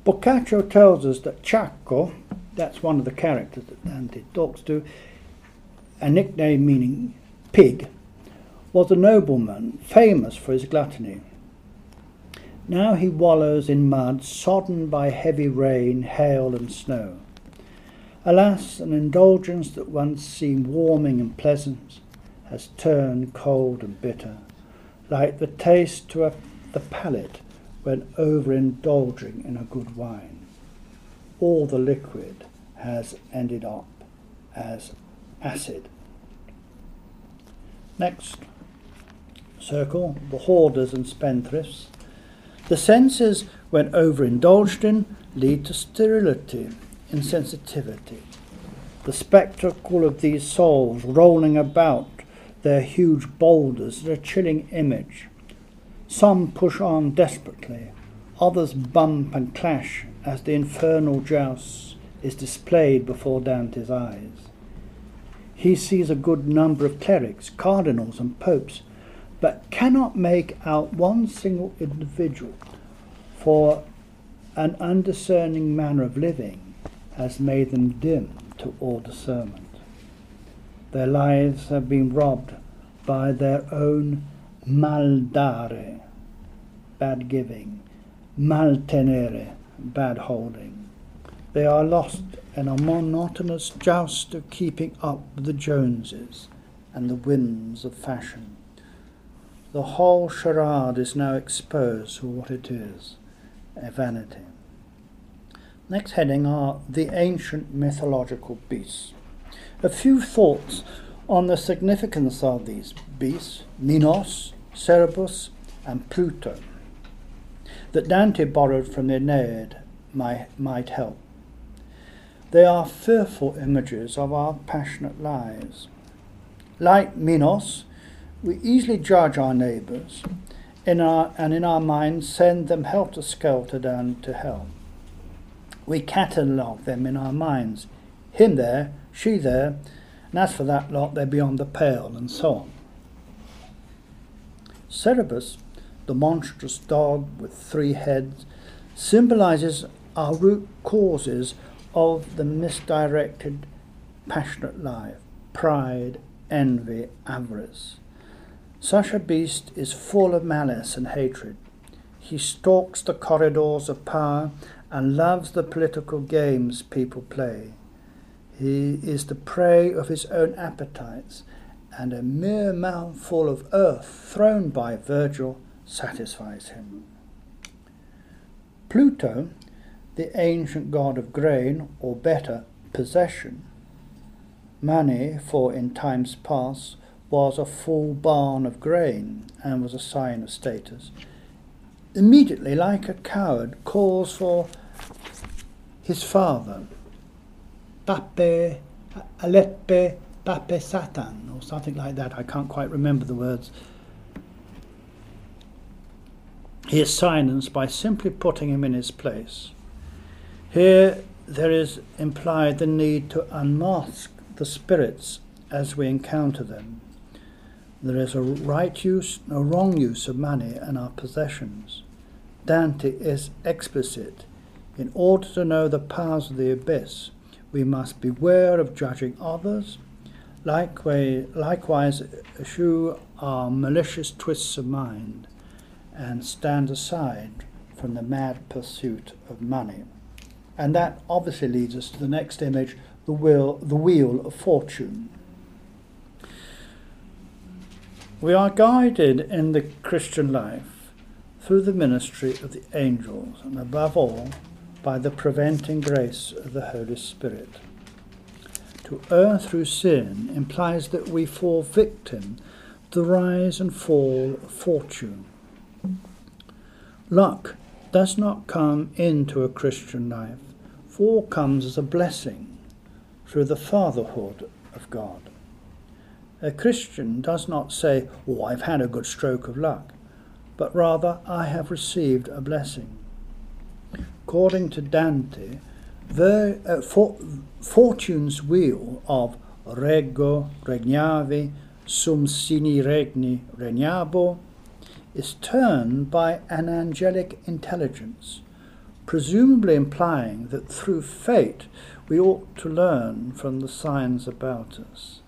Boccaccio tells us that Ciacco, that's one of the characters that Dante talks to, a nickname meaning pig, was a nobleman famous for his gluttony. Now he wallows in mud, sodden by heavy rain, hail, and snow. Alas, an indulgence that once seemed warming and pleasant has turned cold and bitter, like the taste to a, the palate when overindulging in a good wine. All the liquid has ended up as acid. Next circle, the hoarders and spendthrifts. The senses, when overindulged in, lead to sterility, insensitivity. The spectacle of these souls rolling about their huge boulders is a chilling image. Some push on desperately, others bump and clash as the infernal joust is displayed before Dante's eyes. He sees a good number of clerics, cardinals, and popes, but cannot make out one single individual, for an undiscerning manner of living has made them dim to all discernment. Their lives have been robbed by their own maldare, bad giving, maltenere, bad holding. They are lost in a monotonous joust of keeping up with the Joneses and the whims of fashion. The whole charade is now exposed for what it is a vanity. Next heading are the ancient mythological beasts. A few thoughts on the significance of these beasts, Minos, Cerberus, and Pluto, that Dante borrowed from the Aeneid might, might help. They are fearful images of our passionate lives. Like Minos, we easily judge our neighbours in our, and in our minds send them helter skelter down to hell. We catalogue them in our minds him there, she there, and as for that lot, they're beyond the pale, and so on. Cerberus the monstrous dog with three heads, symbolizes our root causes of the misdirected, passionate life pride, envy, avarice. Such a beast is full of malice and hatred. He stalks the corridors of power and loves the political games people play. He is the prey of his own appetites, and a mere mouthful of earth thrown by Virgil satisfies him. Pluto, the ancient god of grain, or better, possession, money, for in times past was a full barn of grain and was a sign of status, immediately, like a coward, calls for his father, Pape, Alepe, Pape Satan, or something like that. I can't quite remember the words. He is silenced by simply putting him in his place. Here there is implied the need to unmask the spirits as we encounter them. There is a right use, a wrong use of money and our possessions. Dante is explicit. In order to know the powers of the abyss, we must beware of judging others. Likewise, likewise eschew our malicious twists of mind and stand aside from the mad pursuit of money. And that obviously leads us to the next image, the the wheel of fortune. We are guided in the Christian life through the ministry of the angels and above all by the preventing grace of the Holy Spirit. To err through sin implies that we fall victim to the rise and fall of fortune. Luck does not come into a Christian life, for comes as a blessing through the fatherhood of God. A Christian does not say, Oh, I've had a good stroke of luck, but rather, I have received a blessing. According to Dante, the, uh, for, fortune's wheel of reggo, regnavi, sum sine regni regnabo is turned by an angelic intelligence, presumably implying that through fate we ought to learn from the signs about us.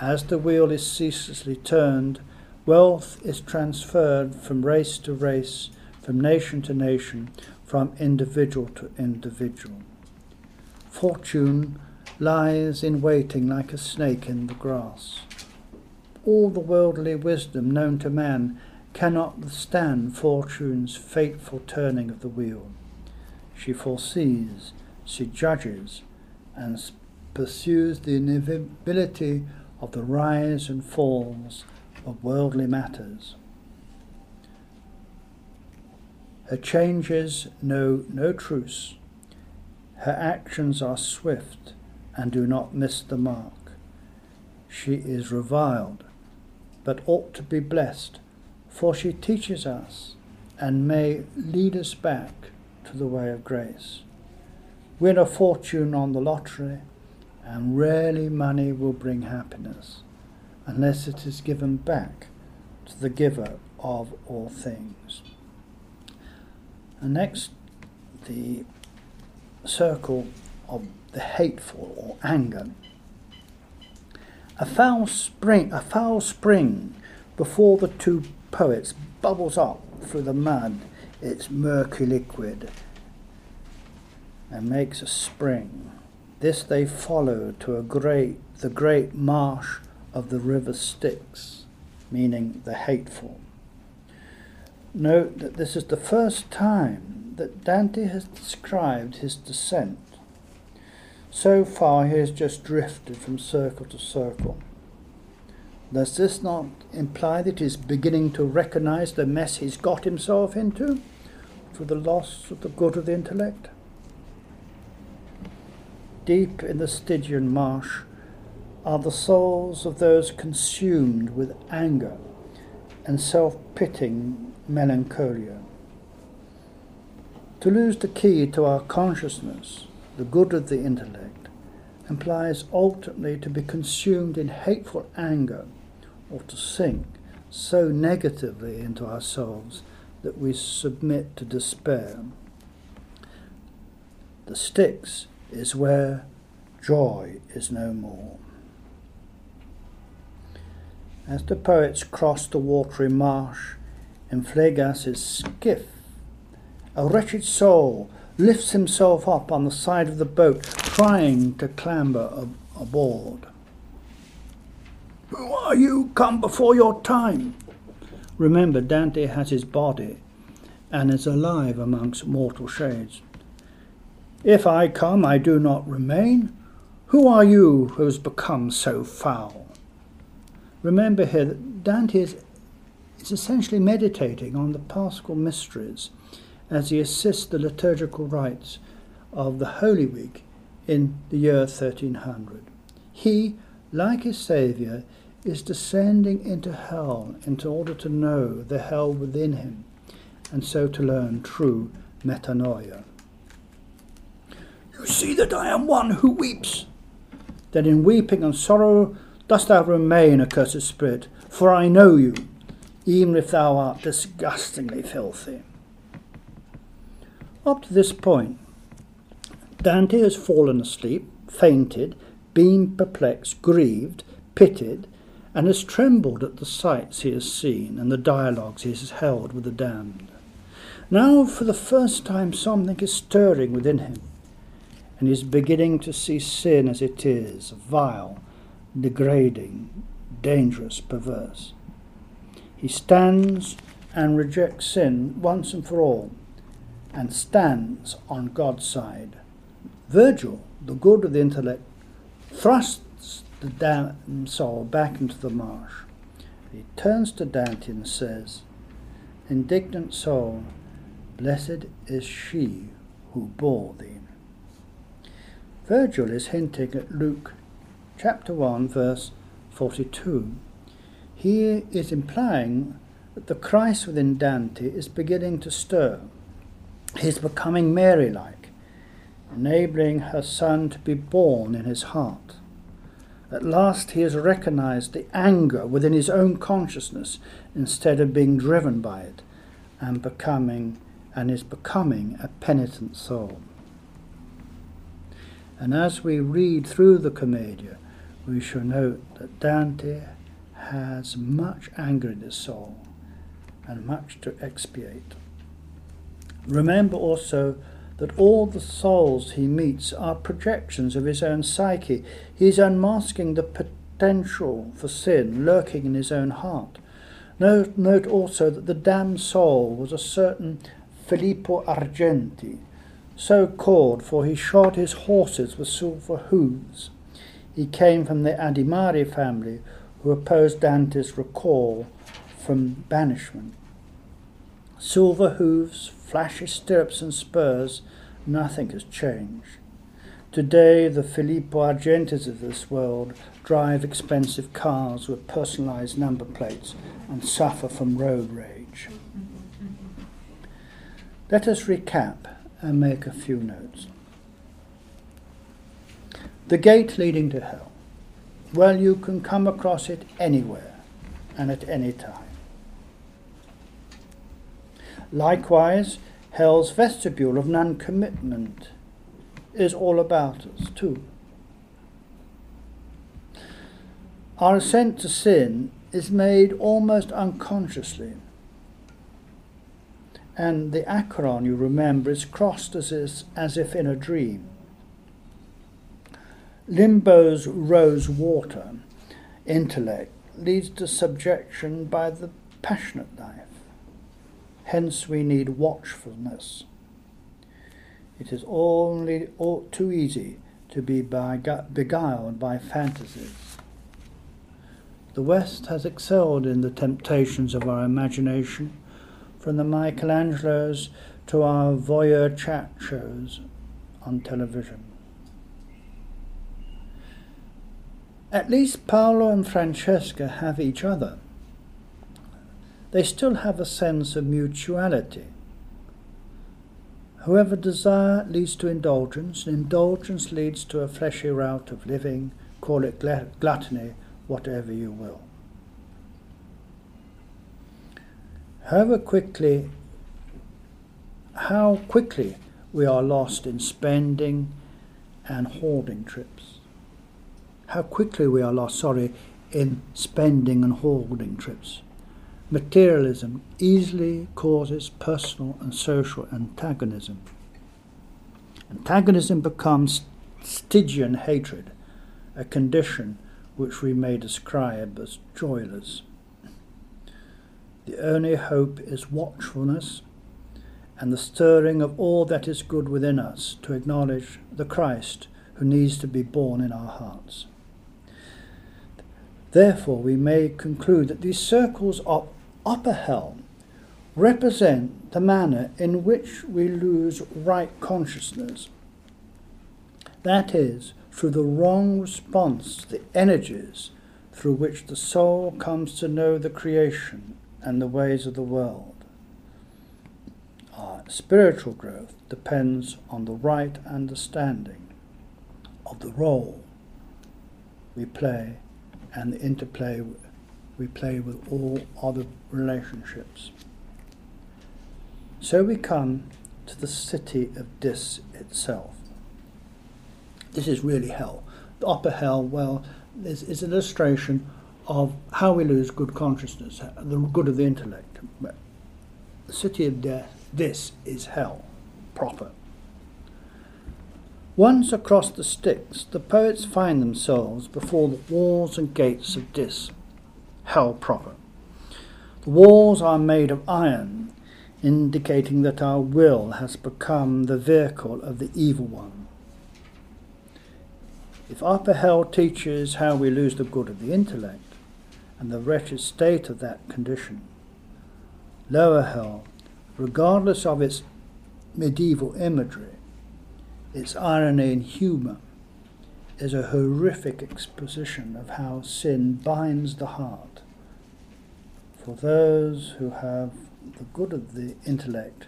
As the wheel is ceaselessly turned, wealth is transferred from race to race, from nation to nation, from individual to individual. Fortune lies in waiting like a snake in the grass. All the worldly wisdom known to man cannot withstand fortune's fateful turning of the wheel. She foresees she judges and pursues the inevitability of the rise and falls of worldly matters. Her changes know no truce. Her actions are swift and do not miss the mark. She is reviled, but ought to be blessed, for she teaches us and may lead us back to the way of grace win a fortune on the lottery, and rarely money will bring happiness unless it is given back to the giver of all things. And next, the circle of the hateful or anger. A foul spring, a foul spring before the two poets bubbles up through the mud, its murky liquid, and makes a spring. This they follow to a great, the great marsh of the river Styx, meaning the hateful. Note that this is the first time that Dante has described his descent. So far, he has just drifted from circle to circle. Does this not imply that he's beginning to recognize the mess he's got himself into through the loss of the good of the intellect? Deep in the Stygian marsh are the souls of those consumed with anger and self pitying melancholia. To lose the key to our consciousness, the good of the intellect, implies ultimately to be consumed in hateful anger or to sink, so negatively into ourselves that we submit to despair. The Styx is where joy is no more. As the poets cross the watery marsh in Phlegyas's skiff, a wretched soul lifts himself up on the side of the boat, trying to clamber ab- aboard. Who are you? Come before your time. Remember, Dante has his body and is alive amongst mortal shades. If I come, I do not remain. Who are you who has become so foul? Remember here that Dante is, is essentially meditating on the Paschal mysteries as he assists the liturgical rites of the Holy Week in the year 1300. He, like his Saviour, is descending into hell in order to know the hell within him and so to learn true metanoia. You see that I am one who weeps. Then in weeping and sorrow dost thou remain, accursed spirit, for I know you, even if thou art disgustingly filthy. Up to this point, Dante has fallen asleep, fainted, been perplexed, grieved, pitied, and has trembled at the sights he has seen and the dialogues he has held with the damned. Now, for the first time, something is stirring within him, and is beginning to see sin as it is vile, degrading, dangerous, perverse. He stands and rejects sin once and for all and stands on God's side. Virgil, the good of the intellect, thrusts the damned soul back into the marsh. He turns to Dante and says, Indignant soul, blessed is she who bore thee. Virgil is hinting at Luke chapter 1, verse 42. He is implying that the Christ within Dante is beginning to stir. He is becoming Mary like, enabling her son to be born in his heart. At last he has recognized the anger within his own consciousness instead of being driven by it and becoming and is becoming a penitent soul. And as we read through the Commedia, we shall note that Dante has much anger in his soul and much to expiate. Remember also that all the souls he meets are projections of his own psyche. He is unmasking the potential for sin lurking in his own heart. Note, note also that the damned soul was a certain Filippo Argenti, so called for he shod his horses with silver hooves. He came from the Adimari family who opposed Dante's recall from banishment. Silver hooves, flashy stirrups and spurs, nothing has changed. Today, the Filippo Argentis of this world drive expensive cars with personalized number plates and suffer from road rage. Let us recap and make a few notes. The gate leading to hell. Well, you can come across it anywhere and at any time. Likewise, hell's vestibule of non commitment is all about us too. Our assent to sin is made almost unconsciously and the Acheron, you remember, is crossed as, is, as if in a dream. Limbo's rose water intellect leads to subjection by the passionate life. Hence, we need watchfulness. It is only too easy to be beguiled by fantasies. The West has excelled in the temptations of our imagination from the Michelangelos to our voyeur chat shows on television. At least Paolo and Francesca have each other. They still have a sense of mutuality. Whoever desire leads to indulgence, and indulgence leads to a fleshy route of living, call it gluttony, whatever you will. However quickly, how quickly we are lost in spending and hoarding trips. How quickly we are lost, sorry, in spending and hoarding trips. Materialism easily causes personal and social antagonism. Antagonism becomes Stygian hatred, a condition which we may describe as joyless. The only hope is watchfulness and the stirring of all that is good within us to acknowledge the Christ who needs to be born in our hearts. Therefore, we may conclude that these circles of upper hell represent the manner in which we lose right consciousness. That is, through the wrong response to the energies through which the soul comes to know the creation and the ways of the world. Our spiritual growth depends on the right understanding of the role we play and the interplay we play with all other relationships. So we come to the city of Dis itself. This is really hell. The upper hell, well, is, is an illustration of how we lose good consciousness, the good of the intellect. The city of death, this is hell proper. Once across the Styx, the poets find themselves before the walls and gates of Dis, hell proper. The walls are made of iron, indicating that our will has become the vehicle of the evil one. If upper hell teaches how we lose the good of the intellect and the wretched state of that condition, lower hell, regardless of its medieval imagery, its irony and humour, is a horrific exposition of how sin binds the heart. For those who have the good of the intellect,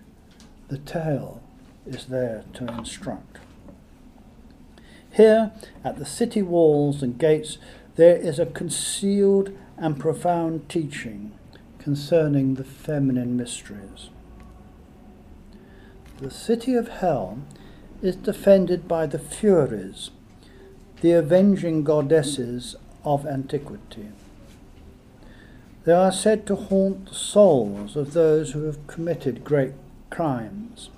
the tale is there to instruct. Here, at the city walls and gates, there is a concealed and profound teaching concerning the feminine mysteries. The city of hell is defended by the Furies, the avenging goddesses of antiquity. They are said to haunt the souls of those who have committed great crimes.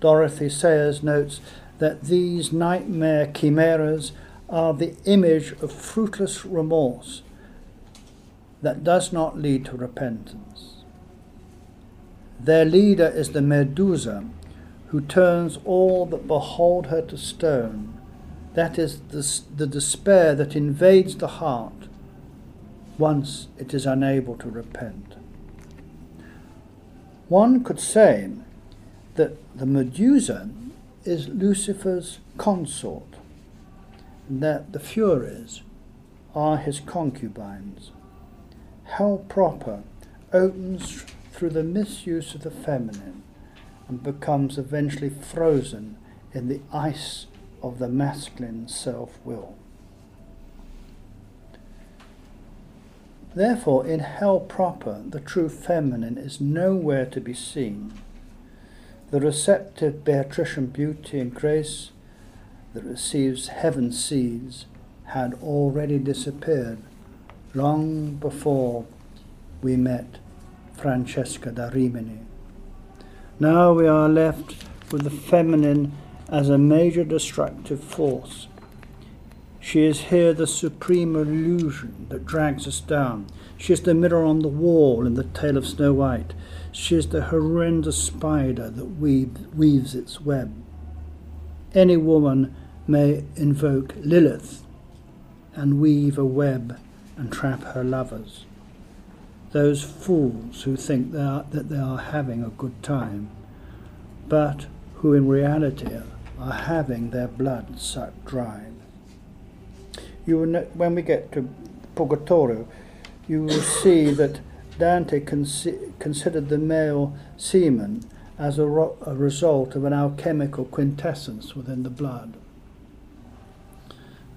Dorothy Sayers notes that these nightmare chimeras are the image of fruitless remorse that does not lead to repentance. Their leader is the Medusa, who turns all that behold her to stone. That is the, the despair that invades the heart once it is unable to repent. One could say that the Medusa is Lucifer's consort, and that the Furies are his concubines. Hell proper opens through the misuse of the feminine and becomes eventually frozen in the ice of the masculine self will. Therefore, in hell proper, the true feminine is nowhere to be seen the receptive Beatrician beauty and grace that receives heaven's seeds had already disappeared long before we met Francesca da Rimini. Now we are left with the feminine as a major destructive force. She is here the supreme illusion that drags us down. She is the mirror on the wall in the tale of Snow White. She is the horrendous spider that weaves its web. Any woman may invoke Lilith and weave a web and trap her lovers. Those fools who think they are, that they are having a good time, but who in reality are having their blood sucked dry. You will, when we get to Purgatorio, you will see that Dante considered the male semen as a, ro- a result of an alchemical quintessence within the blood.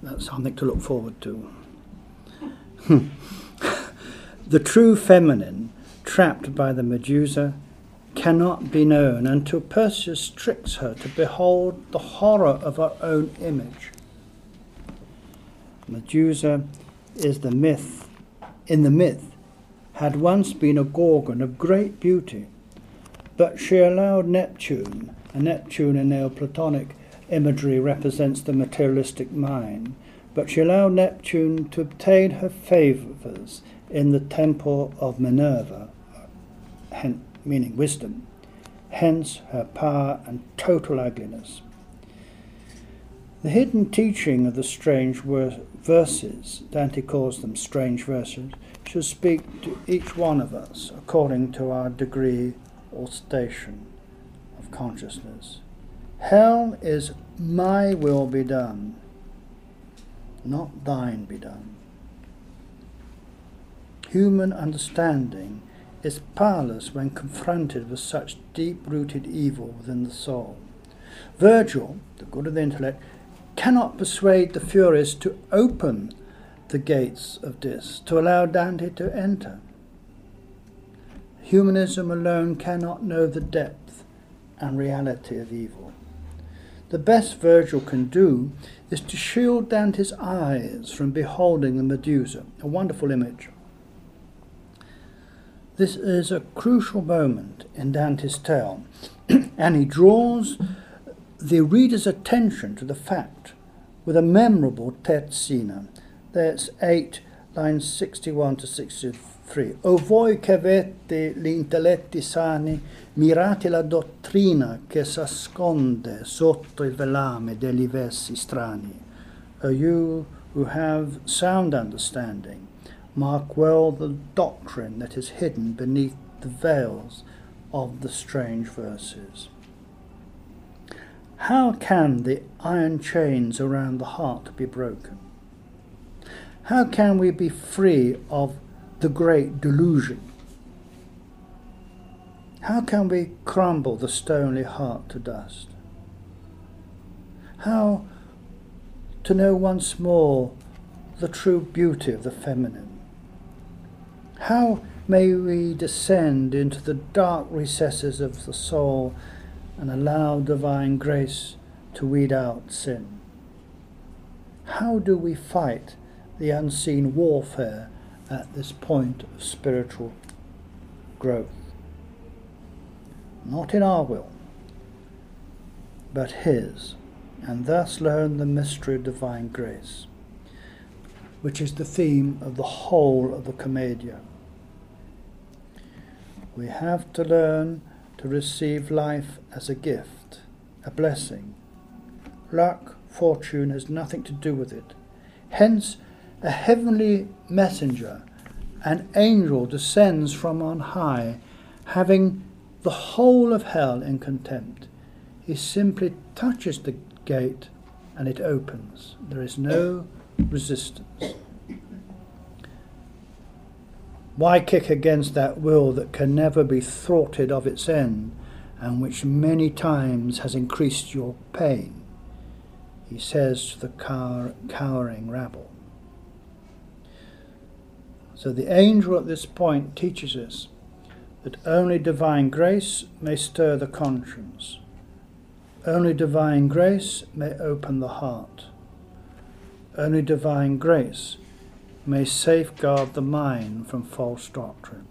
That's something to look forward to. The true feminine trapped by the Medusa, cannot be known until Perseus tricks her to behold the horror of her own image. Medusa is the myth, in the myth, had once been a gorgon of great beauty, but she allowed Neptune, and Neptune in Neoplatonic imagery represents the materialistic mind, but she allowed Neptune to obtain her favours in the temple of Minerva, meaning wisdom, hence her power and total ugliness. The hidden teaching of the strange verses, Dante calls them strange verses, should speak to each one of us according to our degree or station of consciousness. Hell is my will be done, not thine be done. Human understanding is powerless when confronted with such deep rooted evil within the soul. Virgil, the good of the intellect, cannot persuade the Furies to open the gates of Dis, to allow Dante to enter. Humanism alone cannot know the depth and reality of evil. The best Virgil can do is to shield Dante's eyes from beholding the Medusa, a wonderful image. This is a crucial moment in Dante's tale, and he draws the reader's attention to the fact with a memorable terzina. That's 8, lines 61 to 63. O voi che avete gli intelletti sani, mirate la dottrina che s'asconde sotto il velame degli versi strani. O you who have sound understanding, mark well the doctrine that is hidden beneath the veils of the strange verses. How can the iron chains around the heart be broken? How can we be free of the great delusion? How can we crumble the stony heart to dust? How to know once more the true beauty of the feminine? How may we descend into the dark recesses of the soul and allow divine grace to weed out sin? How do we fight the unseen warfare at this point of spiritual growth? Not in our will, but His, and thus learn the mystery of divine grace, which is the theme of the whole of the Commedia. We have to learn to receive life as a gift, a blessing. Luck, fortune has nothing to do with it. Hence, a heavenly messenger, an angel, descends from on high, having the whole of hell in contempt. He simply touches the gate and it opens. There is no resistance. Why kick against that will that can never be thwarted of its end, and which many times has increased your pain? He says to the cower, cowering rabble. So the angel at this point teaches us that only divine grace may stir the conscience. Only divine grace may open the heart. Only divine grace may safeguard the mind from false doctrine.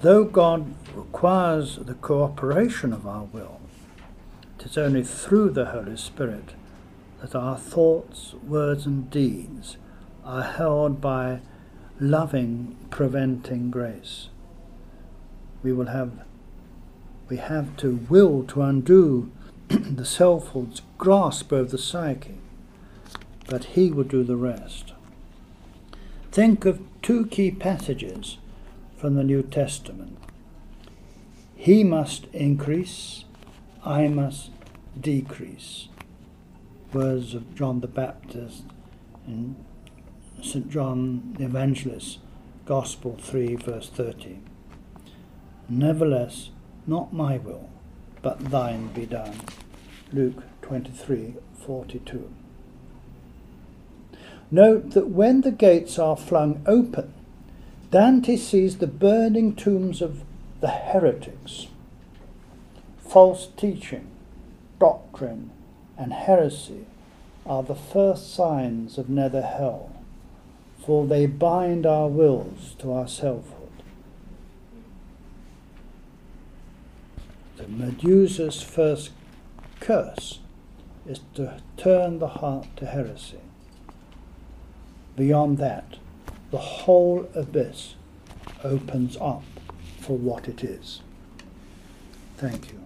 Though God requires the cooperation of our will, it is only through the Holy Spirit that our thoughts, words, and deeds are held by loving, preventing grace. We will have we have to will to undo the selfhood's grasp over the psyche but he will do the rest. Think of two key passages from the New Testament. He must increase, I must decrease. Words of John the Baptist in St. John the Evangelist, Gospel 3, verse 30. Nevertheless, not my will, but thine be done. Luke 23, 42. Note that when the gates are flung open, Dante sees the burning tombs of the heretics. False teaching, doctrine, and heresy are the first signs of nether hell, for they bind our wills to our selfhood. The Medusa's first curse is to turn the heart to heresy. Beyond that, the whole abyss opens up for what it is. Thank you.